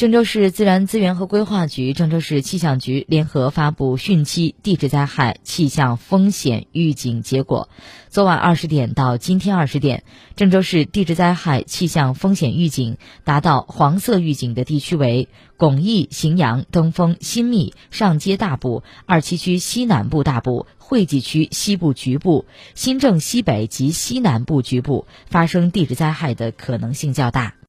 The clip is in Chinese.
郑州市自然资源和规划局郑州市气象局联合发布汛期地质灾害气象风险预警结果。昨晚二十点到今天二十点郑州市地质灾害气象风险预警达到黄色预警的地区为巩义荥阳登封新密上街大部二七区西南部大部惠济区西部局部新郑西北及西南部局部发生地质灾害的可能性较大。